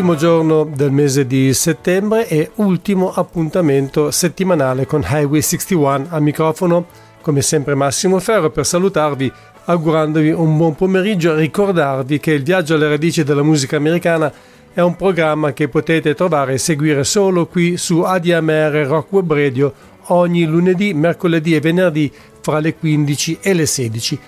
Ultimo giorno del mese di settembre e ultimo appuntamento settimanale con Highway 61 al microfono, come sempre Massimo Ferro per salutarvi augurandovi un buon pomeriggio e ricordarvi che il viaggio alle radici della musica americana è un programma che potete trovare e seguire solo qui su ADMR Rock Web Radio ogni lunedì, mercoledì e venerdì fra le 15 e le 16.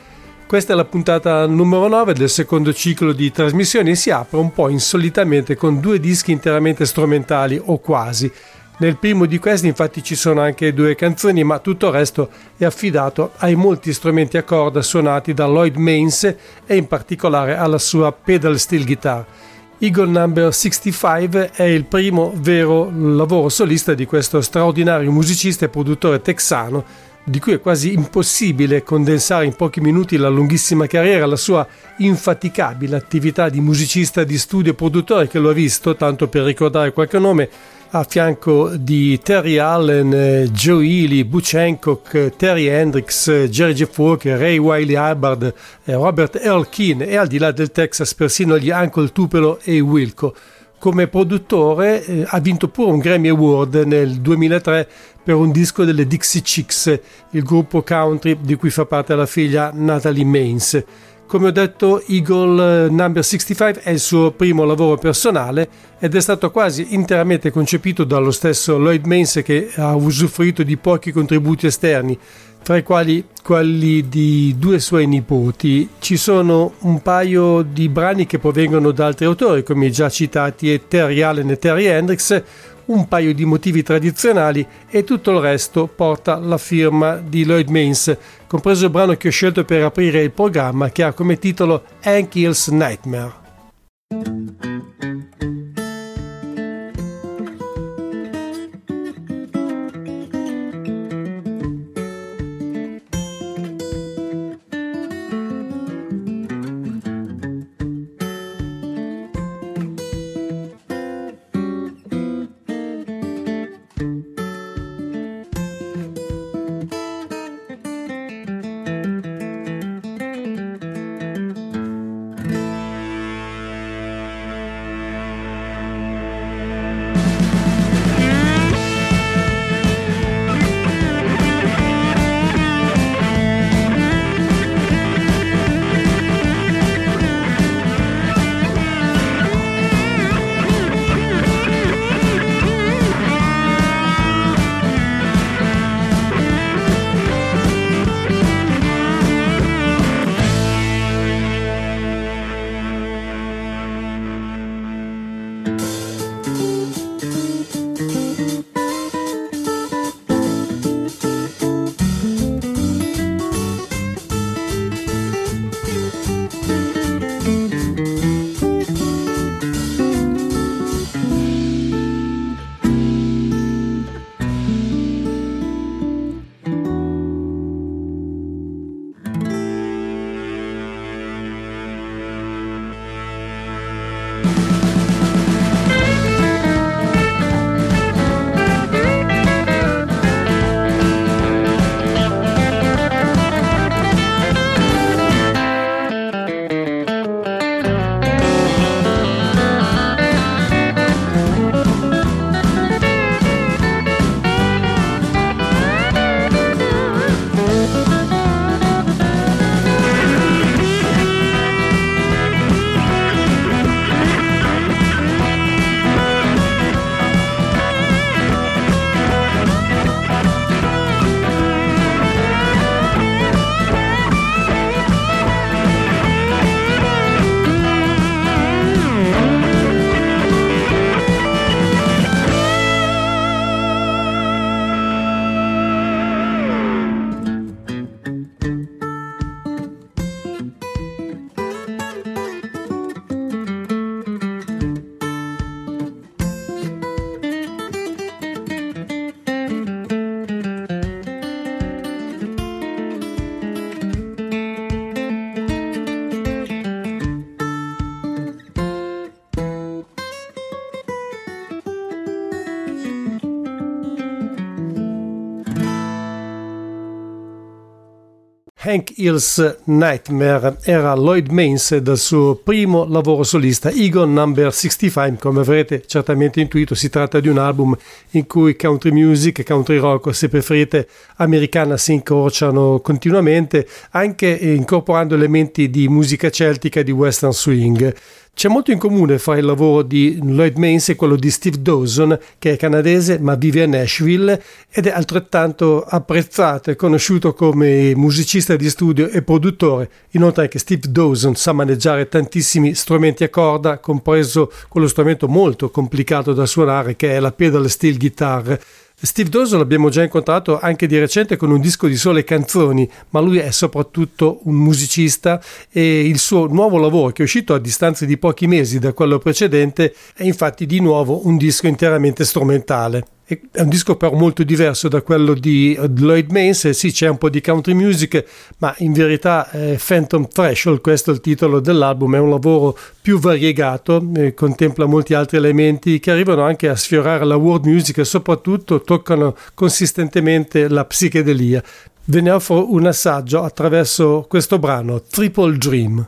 Questa è la puntata numero 9 del secondo ciclo di trasmissioni e si apre un po' insolitamente con due dischi interamente strumentali o quasi. Nel primo di questi infatti ci sono anche due canzoni, ma tutto il resto è affidato ai molti strumenti a corda suonati da Lloyd Mains e in particolare alla sua pedal steel guitar. Eagle Number 65 è il primo vero lavoro solista di questo straordinario musicista e produttore texano di cui è quasi impossibile condensare in pochi minuti la lunghissima carriera, la sua infaticabile attività di musicista di studio e produttore che lo ha visto, tanto per ricordare qualche nome, a fianco di Terry Allen, Joe Ely, Butch Hancock, Terry Hendrix, Jerry Jeff Walker, Ray Wiley Hubbard, Robert Earl Keane e al di là del Texas persino gli Uncle Tupelo e Wilco. Come produttore eh, ha vinto pure un Grammy Award nel 2003 per un disco delle Dixie Chicks, il gruppo country di cui fa parte la figlia Natalie Maines. Come ho detto, Eagle eh, Number 65 è il suo primo lavoro personale ed è stato quasi interamente concepito dallo stesso Lloyd Maines che ha usufruito di pochi contributi esterni, tra i quali quelli di due suoi nipoti. Ci sono un paio di brani che provengono da altri autori, come i già citati Terry Allen e Terry Hendrix, un paio di motivi tradizionali e tutto il resto porta la firma di Lloyd Mains, compreso il brano che ho scelto per aprire il programma che ha come titolo Hank Hill's Nightmare. Hill's Nightmare era Lloyd Mains dal suo primo lavoro solista, Eagle Number 65. Come avrete certamente intuito, si tratta di un album in cui country music, country rock, se preferite americana, si incrociano continuamente, anche incorporando elementi di musica celtica e di western swing. C'è molto in comune fra il lavoro di Lloyd Mains e quello di Steve Dawson, che è canadese ma vive a Nashville ed è altrettanto apprezzato e conosciuto come musicista di studio e produttore. Inoltre anche Steve Dawson sa maneggiare tantissimi strumenti a corda, compreso quello strumento molto complicato da suonare che è la pedal steel guitar Steve Dawson l'abbiamo già incontrato anche di recente con un disco di sole canzoni, ma lui è soprattutto un musicista e il suo nuovo lavoro, che è uscito a distanza di pochi mesi da quello precedente, è infatti di nuovo un disco interamente strumentale. È un disco però molto diverso da quello di Lloyd Mains, sì c'è un po' di country music, ma in verità è Phantom Threshold, questo è il titolo dell'album, è un lavoro più variegato, eh, contempla molti altri elementi che arrivano anche a sfiorare la world music e soprattutto toccano consistentemente la psichedelia. Ve ne offro un assaggio attraverso questo brano, Triple Dream.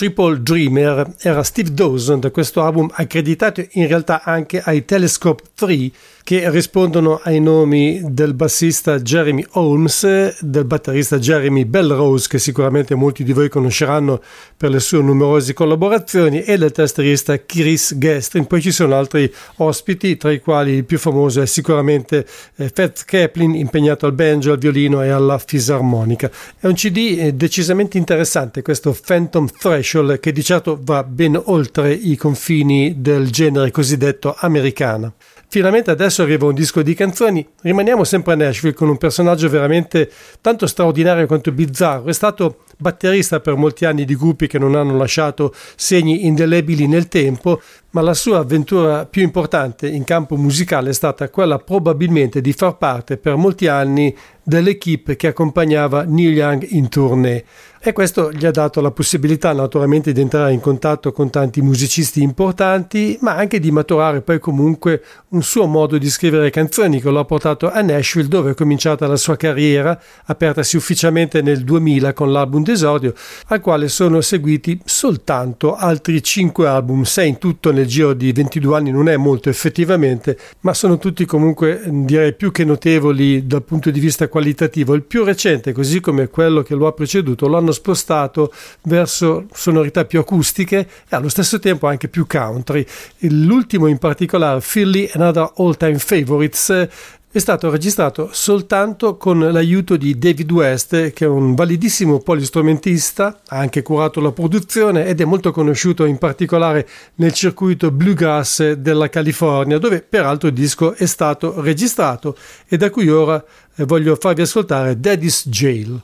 Triple Dreamer era Steve Dawson da questo album accreditato in realtà anche ai Telescope 3 che rispondono ai nomi del bassista Jeremy Holmes, del batterista Jeremy Belrose, che sicuramente molti di voi conosceranno per le sue numerose collaborazioni, e del tastierista Chris Gestrin. Poi ci sono altri ospiti, tra i quali il più famoso è sicuramente eh, Fats Kaplan, impegnato al banjo, al violino e alla fisarmonica. È un CD eh, decisamente interessante, questo Phantom Threshold, che di certo va ben oltre i confini del genere cosiddetto americano. Finalmente adesso arriva un disco di canzoni. Rimaniamo sempre a Nashville con un personaggio veramente tanto straordinario quanto bizzarro. È stato batterista per molti anni di gruppi che non hanno lasciato segni indelebili nel tempo, ma la sua avventura più importante in campo musicale è stata quella probabilmente di far parte per molti anni dell'equipe che accompagnava Neil Young in tournée e questo gli ha dato la possibilità naturalmente di entrare in contatto con tanti musicisti importanti, ma anche di maturare poi comunque un suo modo di scrivere canzoni che lo ha portato a Nashville dove è cominciata la sua carriera, apertasi ufficialmente nel 2000 con l'album d'esordio, al quale sono seguiti soltanto altri 5 album, 6 in tutto nel giro di 22 anni, non è molto effettivamente, ma sono tutti comunque direi più che notevoli dal punto di vista qualitativo. Il più recente, così come quello che lo ha preceduto, lo hanno hanno spostato verso sonorità più acustiche e allo stesso tempo anche più country. L'ultimo in particolare, Philly Another All Time Favorites, è stato registrato soltanto con l'aiuto di David West, che è un validissimo polistrumentista, ha anche curato la produzione ed è molto conosciuto in particolare nel circuito bluegrass della California, dove peraltro il disco è stato registrato e da cui ora voglio farvi ascoltare Daddy's Jail.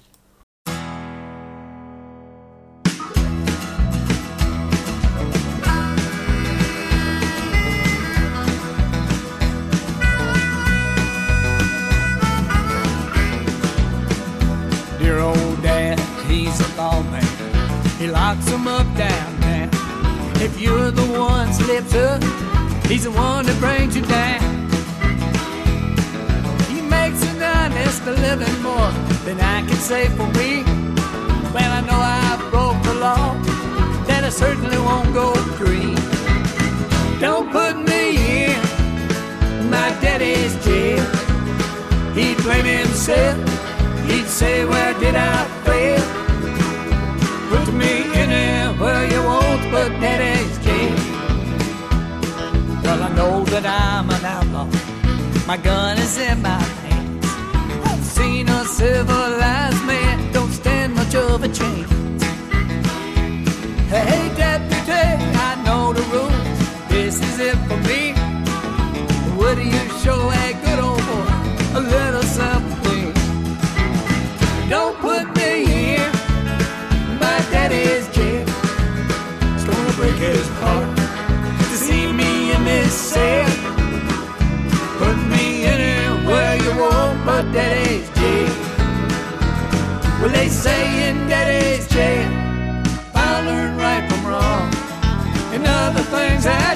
My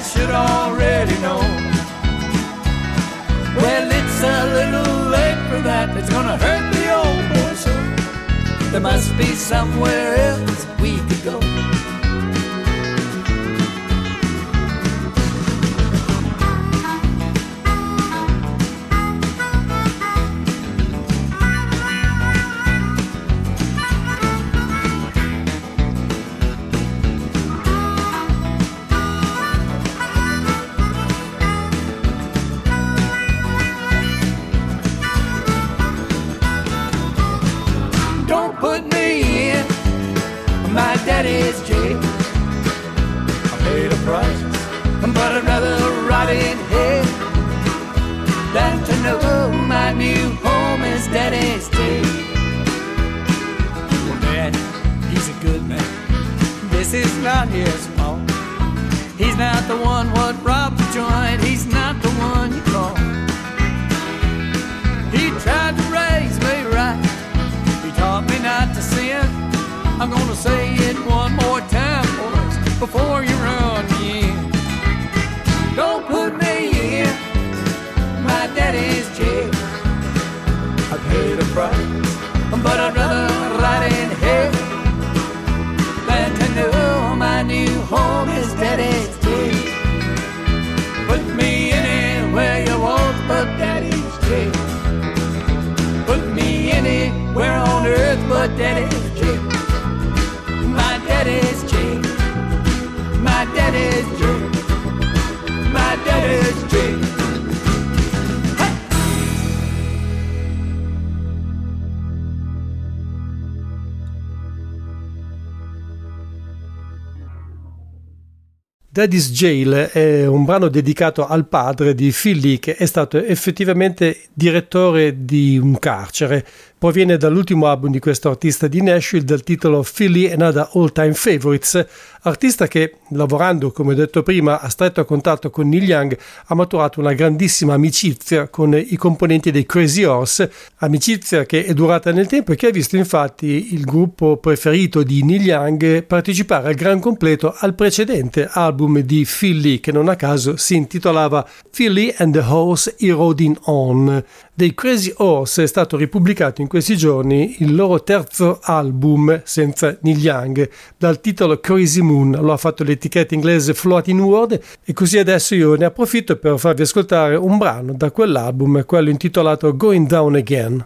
Should already know. Well, it's a little late for that, it's gonna hurt the old oh, boy so. There must be somewhere else we his fault. He's not the one what robbed the joint. He's not the one you call. Daddy's Jail è un brano dedicato al padre di Phil Lee che è stato effettivamente direttore di un carcere proviene dall'ultimo album di questo artista di Nashville dal titolo Philly and Other All Time Favorites, artista che, lavorando come detto prima a stretto contatto con Neil Young, ha maturato una grandissima amicizia con i componenti dei Crazy Horse, amicizia che è durata nel tempo e che ha visto infatti il gruppo preferito di Neil Young partecipare al gran completo al precedente album di Philly che non a caso si intitolava Philly and the Horse Eroding On. Dei Crazy Horse è stato ripubblicato in questi giorni il loro terzo album senza Neil Young dal titolo Crazy Moon. Lo ha fatto l'etichetta inglese Floating World e così adesso io ne approfitto per farvi ascoltare un brano da quell'album, quello intitolato Going Down Again.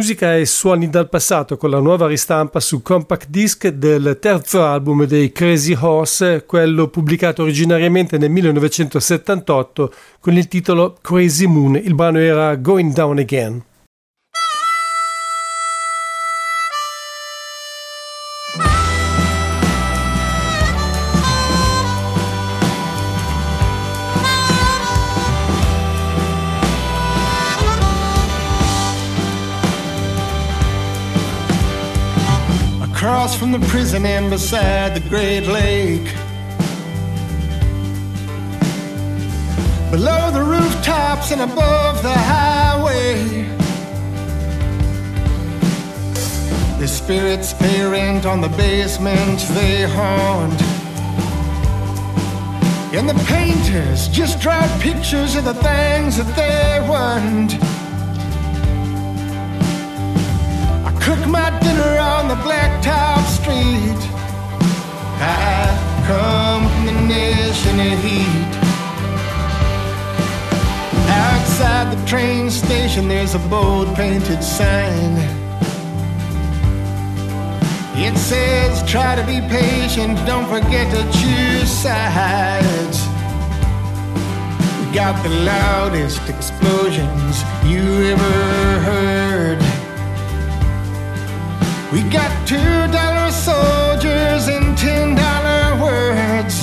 Musica e suoni dal passato con la nuova ristampa su compact disc del terzo album dei Crazy Horse, quello pubblicato originariamente nel 1978 con il titolo Crazy Moon. Il brano era Going Down Again. Across from the prison and beside the Great Lake. Below the rooftops and above the highway. The spirits pay rent on the basement they haunt. And the painters just draw pictures of the things that they want. Cook my dinner on the blacktop street. I come from the nation of heat. Outside the train station, there's a bold painted sign. It says, try to be patient, don't forget to choose sides. We got the loudest explosions you ever heard. We got two dollar soldiers and ten dollar words.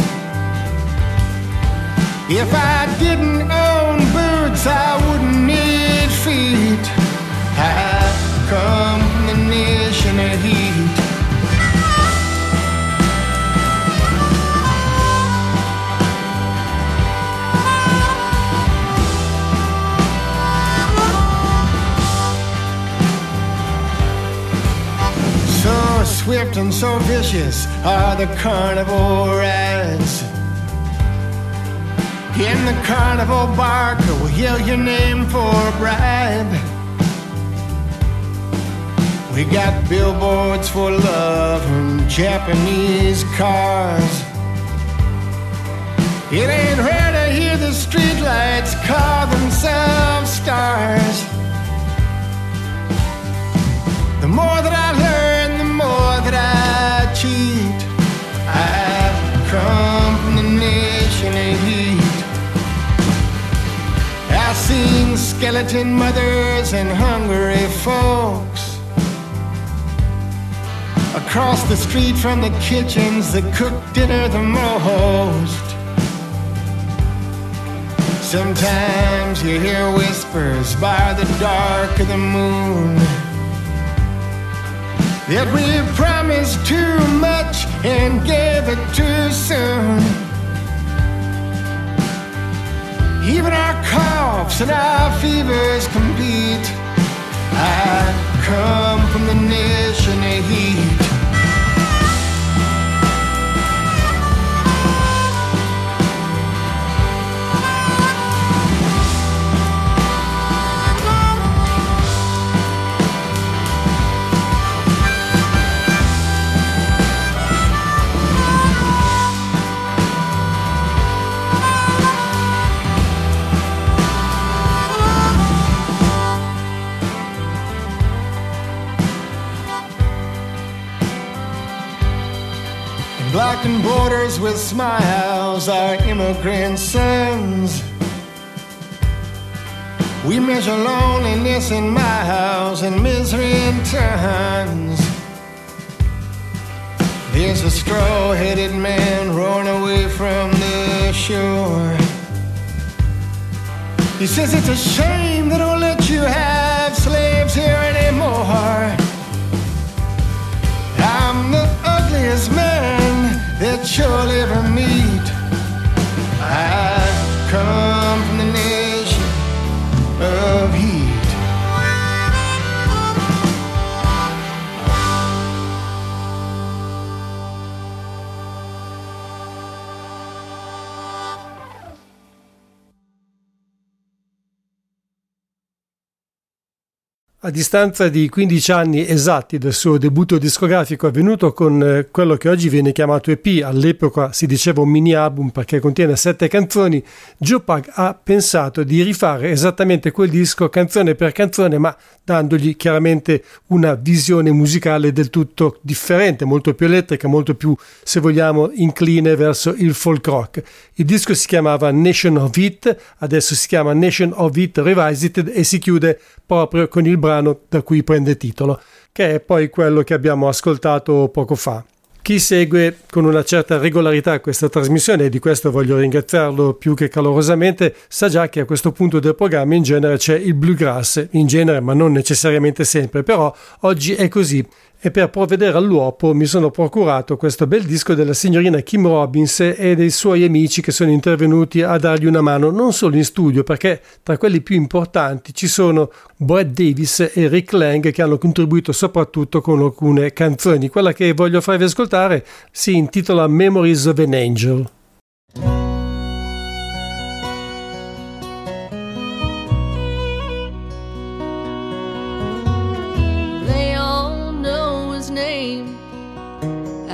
If I didn't own boots, I wouldn't need feet. I come the nation of heat. So swift and so vicious are the carnival rides. In the carnival barker will yell your name for a bribe. We got billboards for love and Japanese cars. It ain't rare to hear the streetlights call themselves stars. The more that I that I cheat. I come from the nation of heat. I've seen skeleton mothers and hungry folks across the street from the kitchens that cook dinner the most. Sometimes you hear whispers by the dark of the moon that we promised too much and gave it too soon. Even our coughs and our fevers compete. I immigrant sons. We measure loneliness in miles and misery in tons. There's a straw headed man roaring away from the shore. He says it's a shame they don't let you have slaves here anymore. I'm the ugliest man that you'll ever meet. Come from the nation of A distanza di 15 anni esatti dal suo debutto discografico avvenuto con eh, quello che oggi viene chiamato EP, all'epoca si diceva un mini album perché contiene sette canzoni, Joe Pug ha pensato di rifare esattamente quel disco canzone per canzone, ma dandogli chiaramente una visione musicale del tutto differente, molto più elettrica, molto più, se vogliamo, incline verso il folk rock. Il disco si chiamava Nation of It, adesso si chiama Nation of It Revisited e si chiude proprio con il brano da cui prende titolo, che è poi quello che abbiamo ascoltato poco fa. Chi segue con una certa regolarità questa trasmissione, e di questo voglio ringraziarlo più che calorosamente, sa già che a questo punto del programma in genere c'è il bluegrass, in genere ma non necessariamente sempre, però oggi è così. E per provvedere all'uopo mi sono procurato questo bel disco della signorina Kim Robbins e dei suoi amici che sono intervenuti a dargli una mano non solo in studio perché tra quelli più importanti ci sono Brad Davis e Rick Lang che hanno contribuito soprattutto con alcune canzoni. Quella che voglio farvi ascoltare si intitola Memories of an Angel.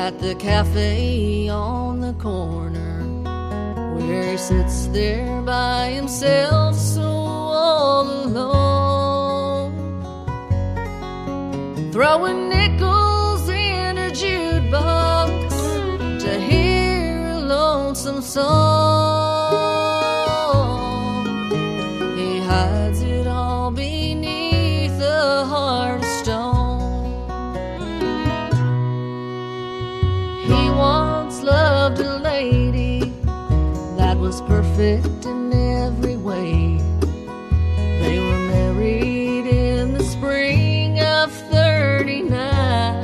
At the cafe on the corner where he sits there by himself so all alone. Throwing nickels in a jukebox to hear a lonesome song was perfect in every way. They were married in the spring of 39.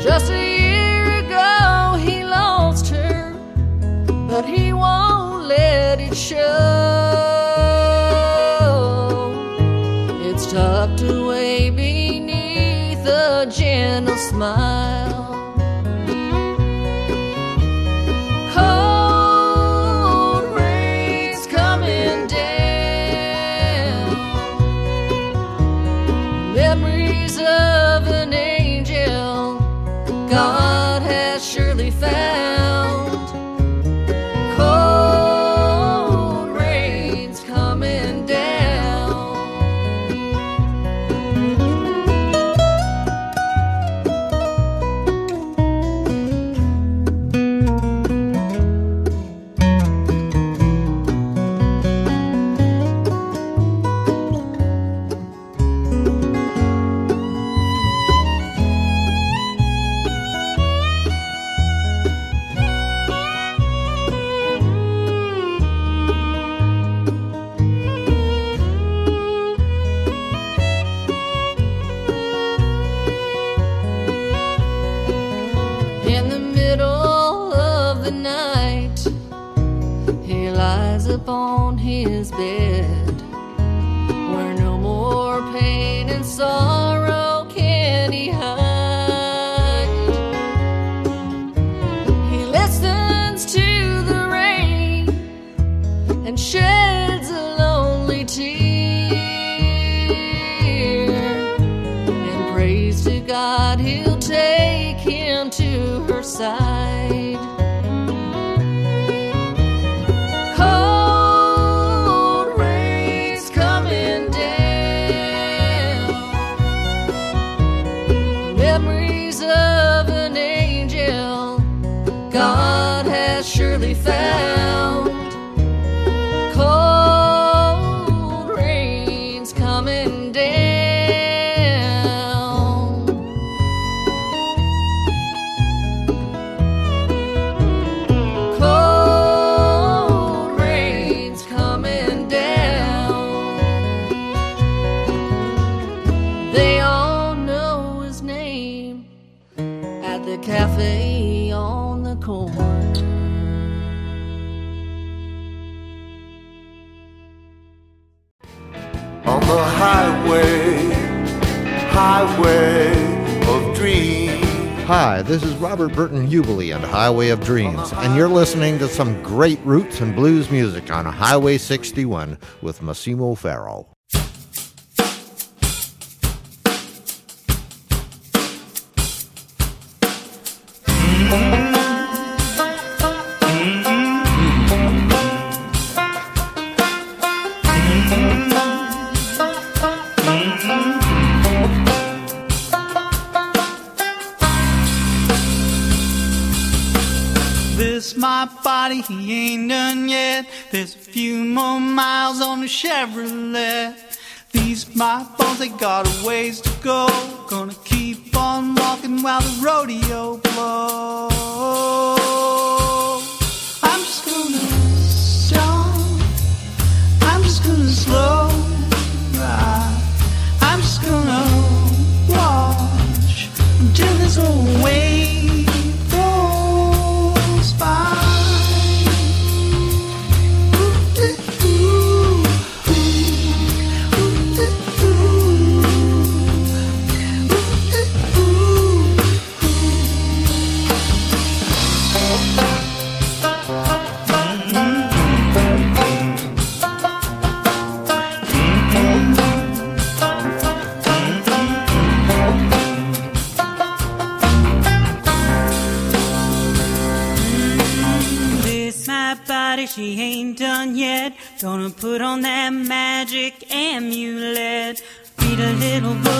Just a year ago, he lost her, but he won't let it show. It's tucked away beneath a gentle smile. Highway of Dreams, and you're listening to some great roots and blues music on Highway 61 with Massimo Farrell. He ain't done yet. There's a few more miles on the Chevrolet. These my bones, they got a ways to go. Gonna keep on walking while the rodeo blows. Gonna put on that magic amulet. Read a little book,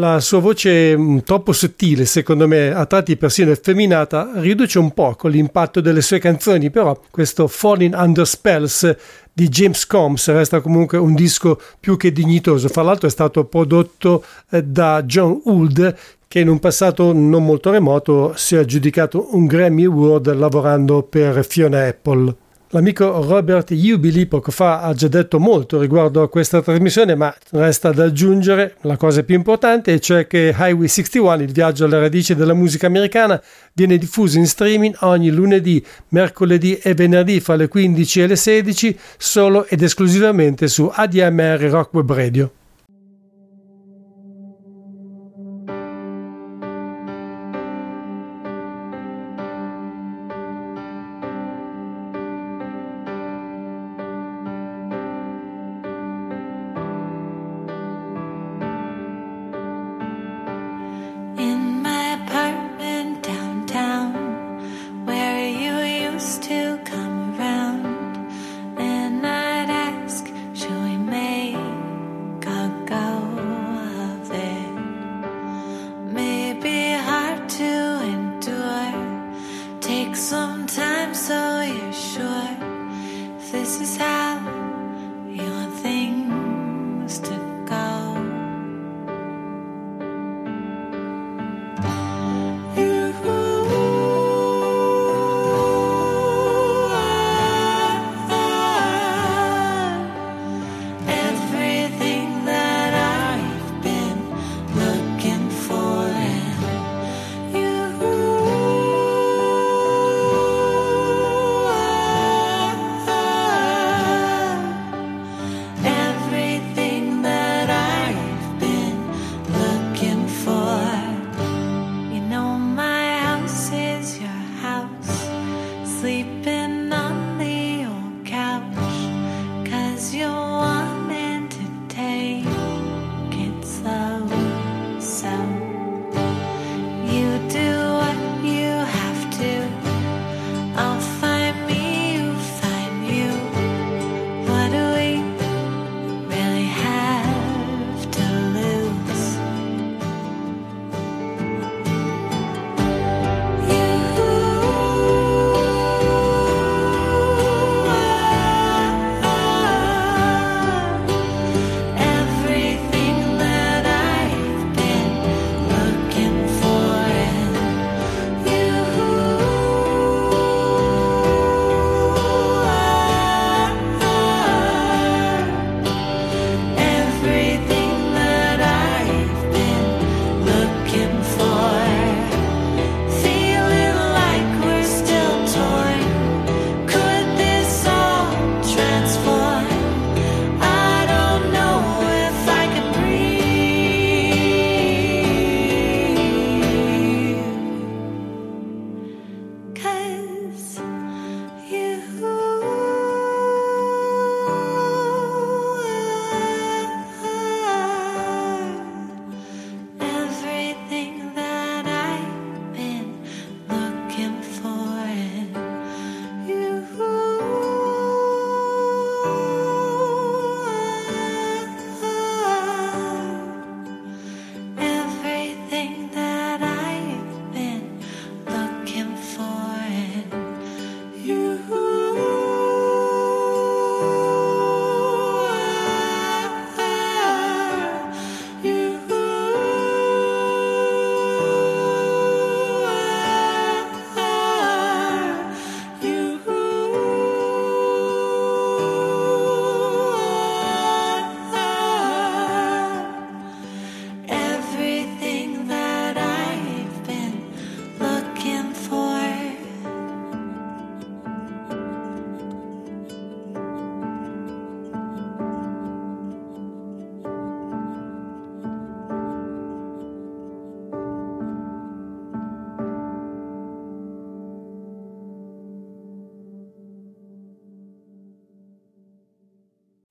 La sua voce mm, troppo sottile, secondo me, a tratti persino effeminata, riduce un poco l'impatto delle sue canzoni, però questo Falling Under Spells di James Combs resta comunque un disco più che dignitoso. Fra l'altro è stato prodotto eh, da John Wood, che in un passato non molto remoto si è aggiudicato un Grammy Award lavorando per Fiona Apple. L'amico Robert Jubili poco fa ha già detto molto riguardo a questa trasmissione, ma resta da aggiungere la cosa più importante, cioè che Highway 61, il viaggio alle radici della musica americana, viene diffuso in streaming ogni lunedì, mercoledì e venerdì fra le 15 e le 16, solo ed esclusivamente su ADMR Rock Radio.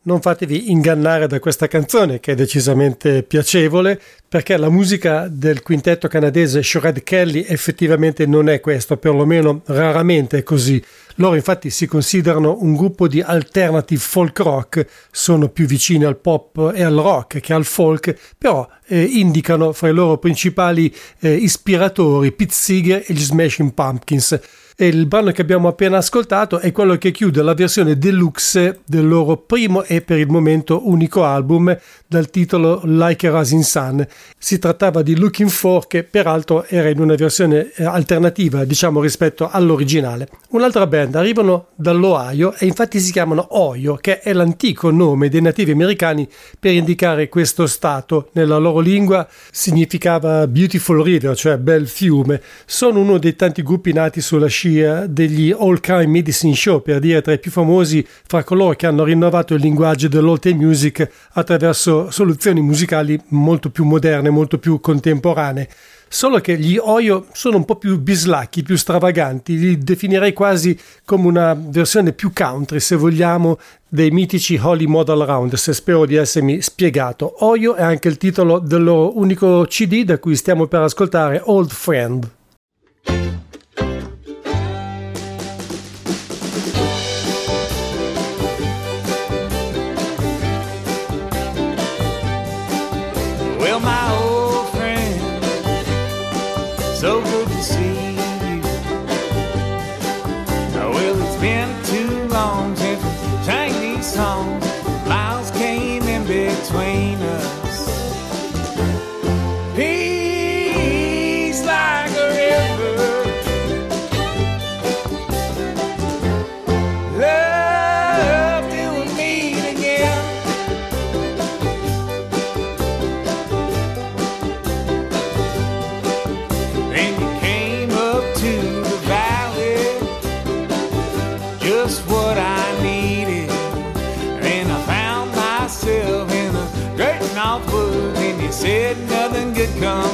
Non fatevi ingannare da questa canzone che è decisamente piacevole perché la musica del quintetto canadese Shred Kelly effettivamente non è questo, perlomeno raramente è così. Loro infatti si considerano un gruppo di alternative folk rock, sono più vicini al pop e al rock che al folk, però eh, indicano fra i loro principali eh, ispiratori Pete Seeger e gli Smashing Pumpkins. E il brano che abbiamo appena ascoltato è quello che chiude la versione deluxe del loro primo e per il momento unico album dal titolo Like a Rising Sun. Si trattava di Looking For che peraltro era in una versione eh, alternativa diciamo rispetto all'originale. Un'altra band arrivano dall'Ohio e infatti si chiamano Ohio che è l'antico nome dei nativi americani per indicare questo stato. Nella loro lingua significava Beautiful River cioè bel fiume. Sono uno dei tanti gruppi nati sulla scia degli All Kind Medicine Show, per dire tra i più famosi fra coloro che hanno rinnovato il linguaggio dell'old time music attraverso soluzioni musicali molto più moderne, molto più contemporanee. Solo che gli Oyo sono un po' più bislacchi, più stravaganti, li definirei quasi come una versione più country, se vogliamo, dei mitici Holy Model Round, se spero di essermi spiegato. Oyo è anche il titolo del loro unico CD da cui stiamo per ascoltare Old Friend. just what I needed. And I found myself in a great Northwood, and you said nothing could come.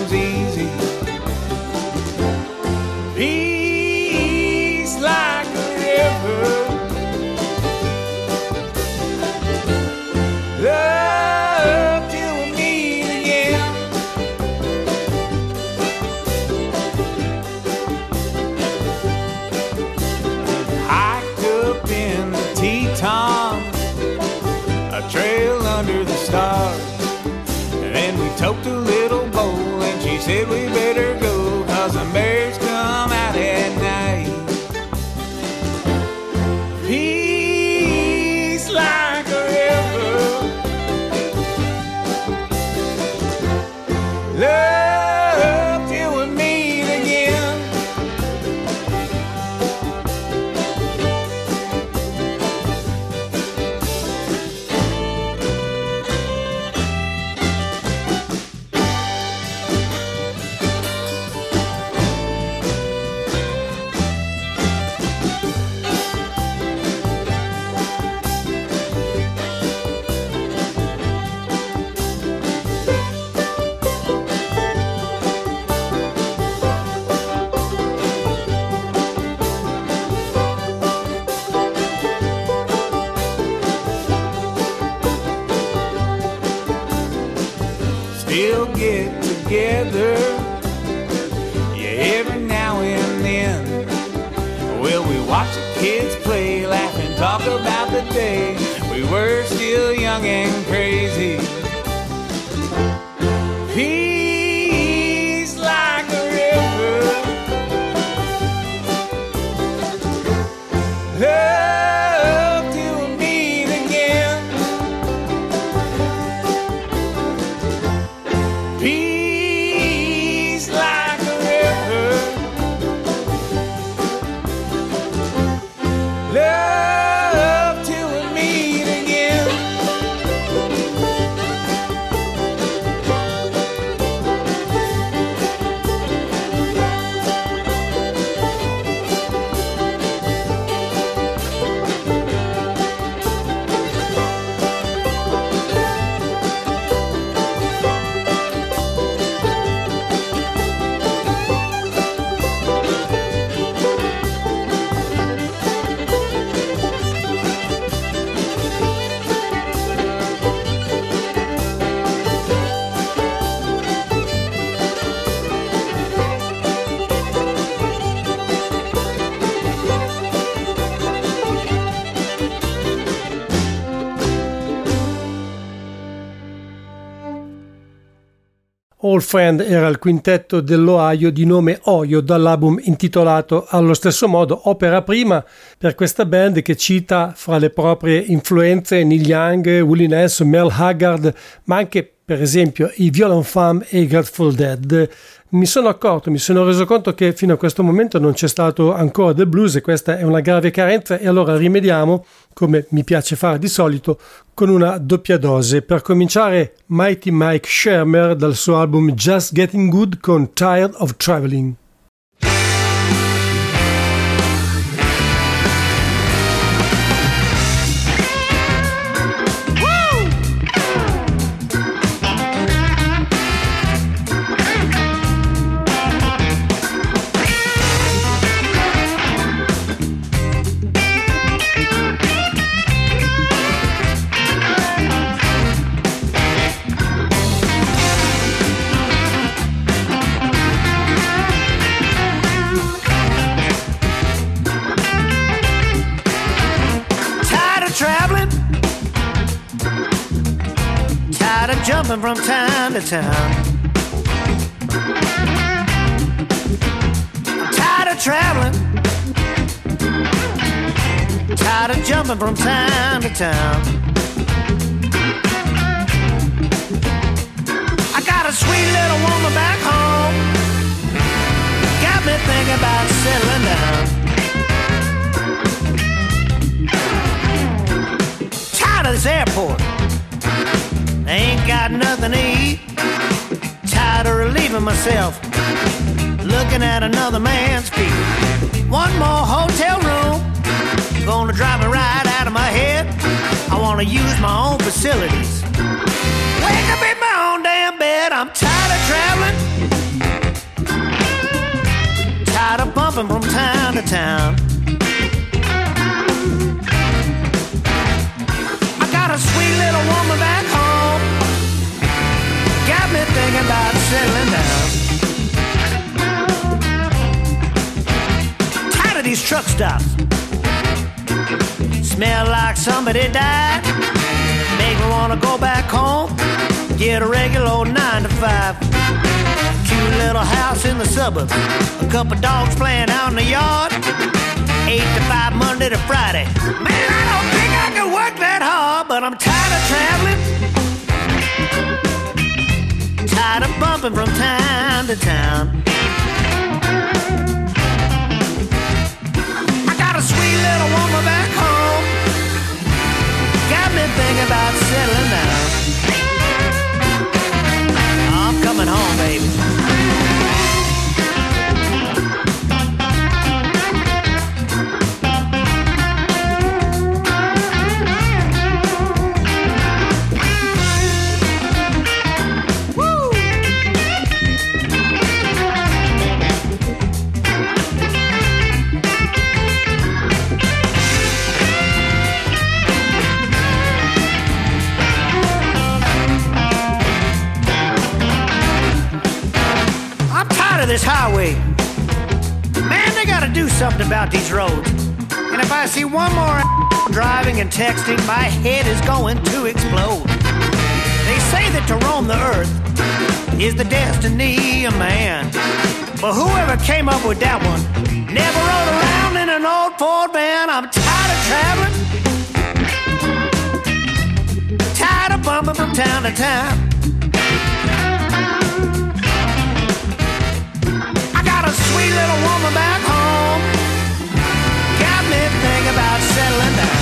All Friend era il quintetto dell'Ohio di nome Oyo dall'album intitolato allo stesso modo opera prima per questa band che cita fra le proprie influenze Neil Young, Willie Nelson, Mel Haggard, ma anche per esempio i Violent Femmes e i Grateful Dead. Mi sono accorto, mi sono reso conto che fino a questo momento non c'è stato ancora del blues e questa è una grave carenza e allora rimediamo, come mi piace fare di solito, con una doppia dose. Per cominciare Mighty Mike Shermer dal suo album Just Getting Good con Tired of Traveling. Jumping from town to town. I'm tired of traveling, tired of jumping from town to town. I got a sweet little woman back home, got me thinking about settling down. tired of this airport. Ain't got nothing to eat. Tired of relieving myself. Looking at another man's feet. One more hotel room. Gonna drive me right out of my head. I wanna use my own facilities. Wake up in my own damn bed. I'm tired of traveling. Tired of bumping from town to town. I got a sweet little woman back home. Got me thinking about settling down. Tired of these truck stops. Smell like somebody died. Make me wanna go back home. Get a regular old nine to five. Cute little house in the suburbs. A couple dogs playing out in the yard. Eight to five, Monday to Friday. Man, I don't think I can work that hard, but I'm tired of traveling. Tired of bumping from town to town. I got a sweet little woman back home. Got me thinking about settling down. I'm coming home, baby. Highway. Man, they gotta do something about these roads. And if I see one more driving and texting, my head is going to explode. They say that to roam the earth is the destiny of man. But whoever came up with that one never rode around in an old Ford van. I'm tired of traveling. Tired of bumping from town to town. Sweet little woman back home. Got me thinking about settling down.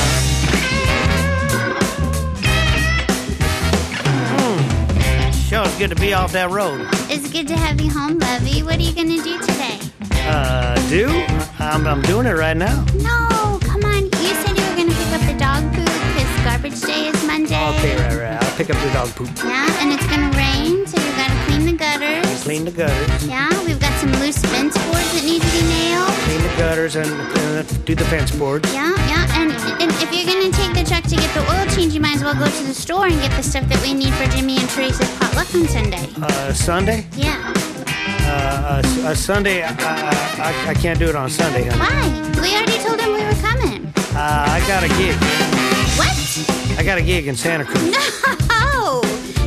Mm. Sure, it's good to be off that road. It's good to have you home, Lovey. What are you gonna do today? Uh, do? I'm, I'm doing it right now. No, come on. You said you were gonna pick up the dog poop because garbage day is Monday. Okay, right, right. I'll pick up the dog poop. Yeah, and it's gonna rain, so Clean the gutters. Yeah, we've got some loose fence boards that need to be nailed. Clean the gutters and uh, do the fence boards. Yeah, yeah, and, and if you're gonna take the truck to get the oil change, you might as well go to the store and get the stuff that we need for Jimmy and Teresa's potluck on Sunday. Uh, Sunday? Yeah. Uh, uh, uh, Sunday, I, I, I, I can't do it on Sunday, honey. Why? We already told him we were coming. Uh, I got a gig. What? I got a gig in Santa Cruz. No!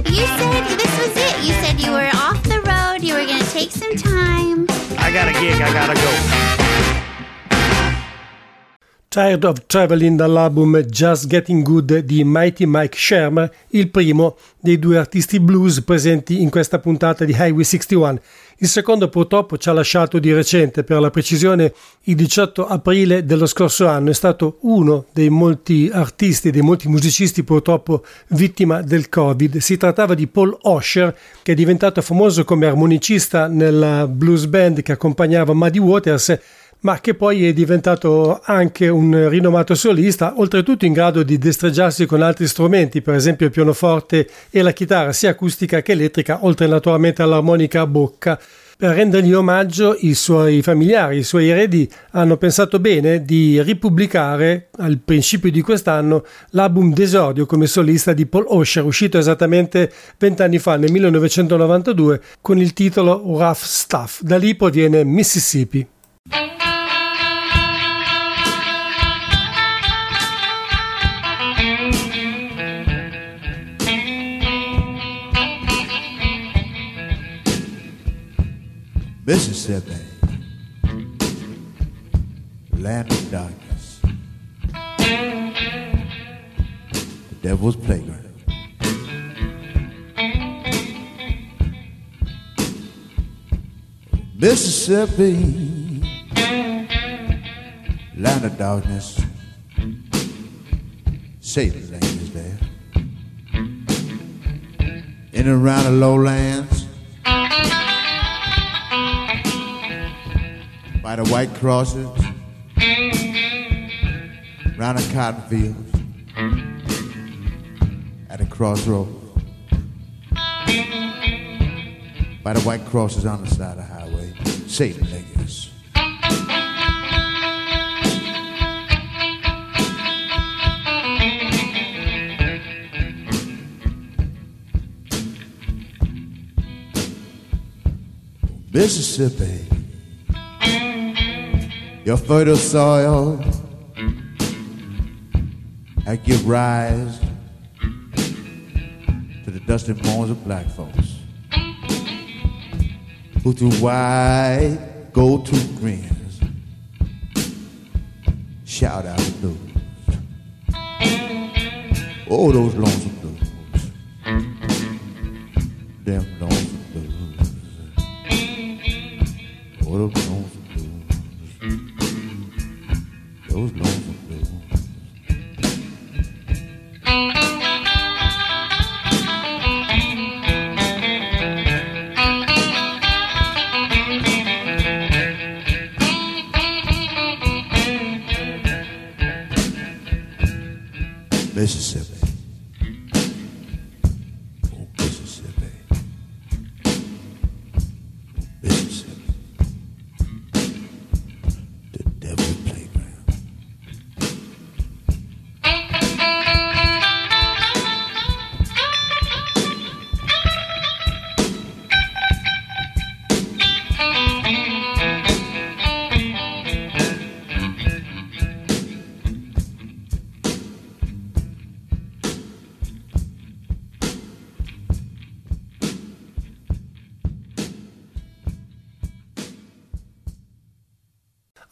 You said this was it. You said you were off Take some time. I got a gig, I gotta go. Tired of Traveling dall'album Just Getting Good di Mighty Mike Shermer, il primo dei due artisti blues presenti in questa puntata di Highway 61. Il secondo purtroppo ci ha lasciato di recente, per la precisione il 18 aprile dello scorso anno. È stato uno dei molti artisti, dei molti musicisti purtroppo vittima del Covid. Si trattava di Paul Osher, che è diventato famoso come armonicista nella blues band che accompagnava Muddy Waters ma che poi è diventato anche un rinomato solista, oltretutto in grado di destreggiarsi con altri strumenti, per esempio il pianoforte e la chitarra sia acustica che elettrica, oltre naturalmente all'armonica a bocca. Per rendergli omaggio i suoi familiari, i suoi eredi hanno pensato bene di ripubblicare al principio di quest'anno l'album d'esordio come solista di Paul Osher, uscito esattamente vent'anni fa, nel 1992, con il titolo Rough Stuff. Da lì proviene Mississippi. Mississippi, land of darkness, the devil's playground. Mississippi, land of darkness, Satan's land is there. In and around the lowlands, by the white crosses, round the cotton fields, at the crossroads, by the white crosses on the side of the highway, Satan niggas. Mississippi, your fertile soil, I give rise to the dusty bones of black folks who through white go to grins shout out the blues. Oh, those lonesome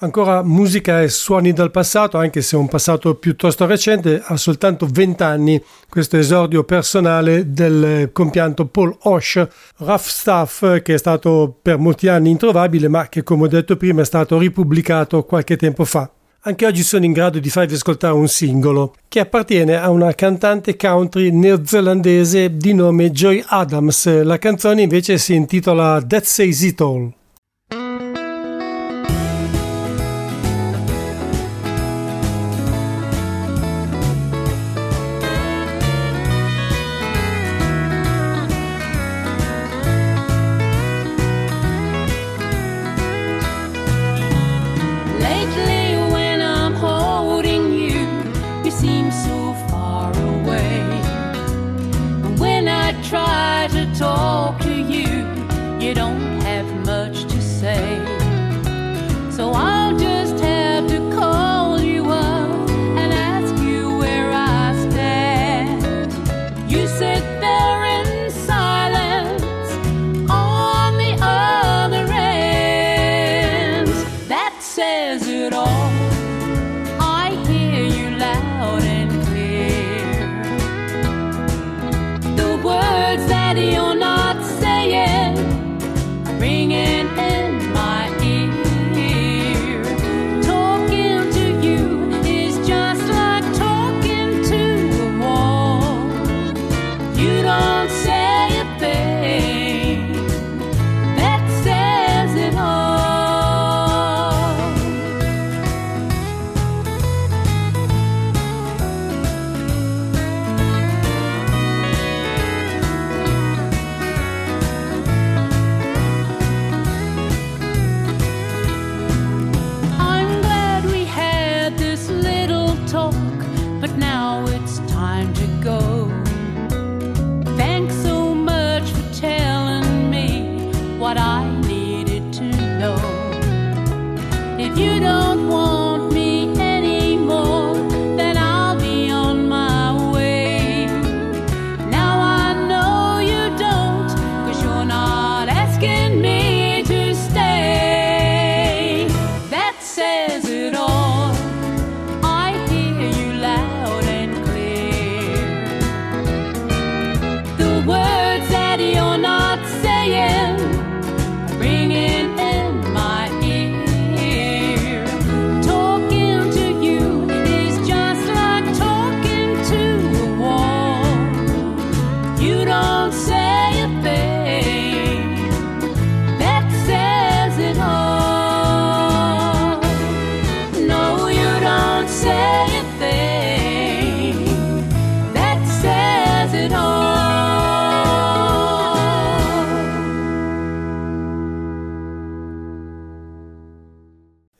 Ancora musica e suoni dal passato, anche se un passato piuttosto recente, ha soltanto 20 anni questo esordio personale del compianto Paul Osh, Rough Stuff, che è stato per molti anni introvabile, ma che come ho detto prima è stato ripubblicato qualche tempo fa. Anche oggi sono in grado di farvi ascoltare un singolo che appartiene a una cantante country neozelandese di nome Joy Adams. La canzone invece si intitola That Says It All.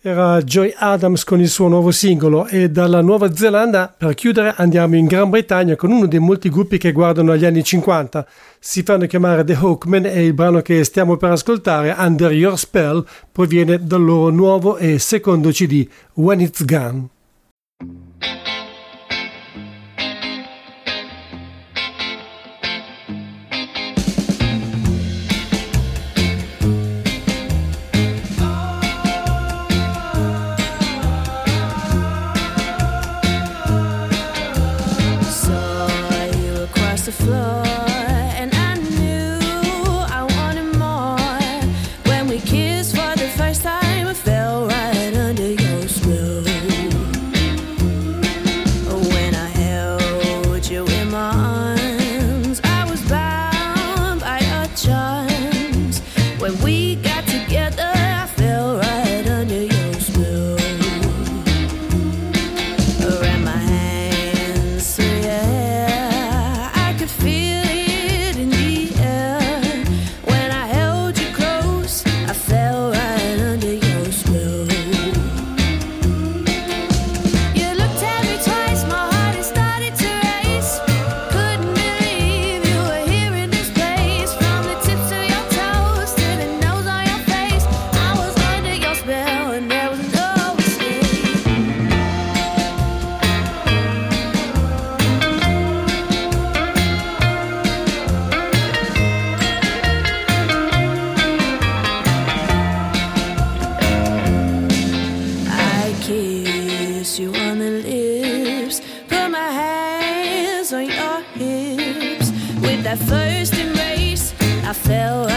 Era Joy Adams con il suo nuovo singolo e dalla Nuova Zelanda per chiudere andiamo in Gran Bretagna con uno dei molti gruppi che guardano agli anni 50. Si fanno chiamare The Hawkmen e il brano che stiamo per ascoltare, Under Your Spell, proviene dal loro nuovo e secondo CD, When It's Gone. that first embrace, I fell.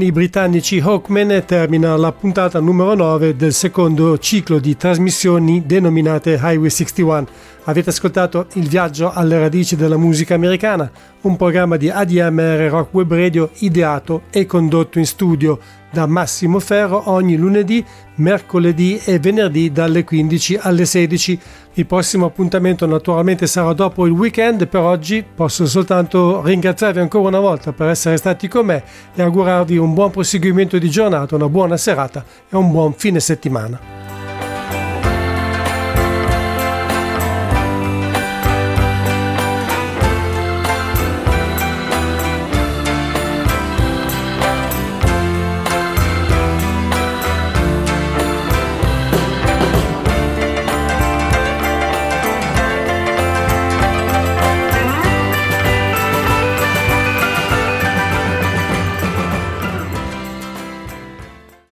Con i britannici Hawkman termina la puntata numero 9 del secondo ciclo di trasmissioni denominate Highway 61. Avete ascoltato Il viaggio alle radici della musica americana, un programma di ADMR Rock Web Radio ideato e condotto in studio da Massimo Ferro ogni lunedì, mercoledì e venerdì dalle 15 alle 16. Il prossimo appuntamento naturalmente sarà dopo il weekend, per oggi posso soltanto ringraziarvi ancora una volta per essere stati con me e augurarvi un buon proseguimento di giornata, una buona serata e un buon fine settimana.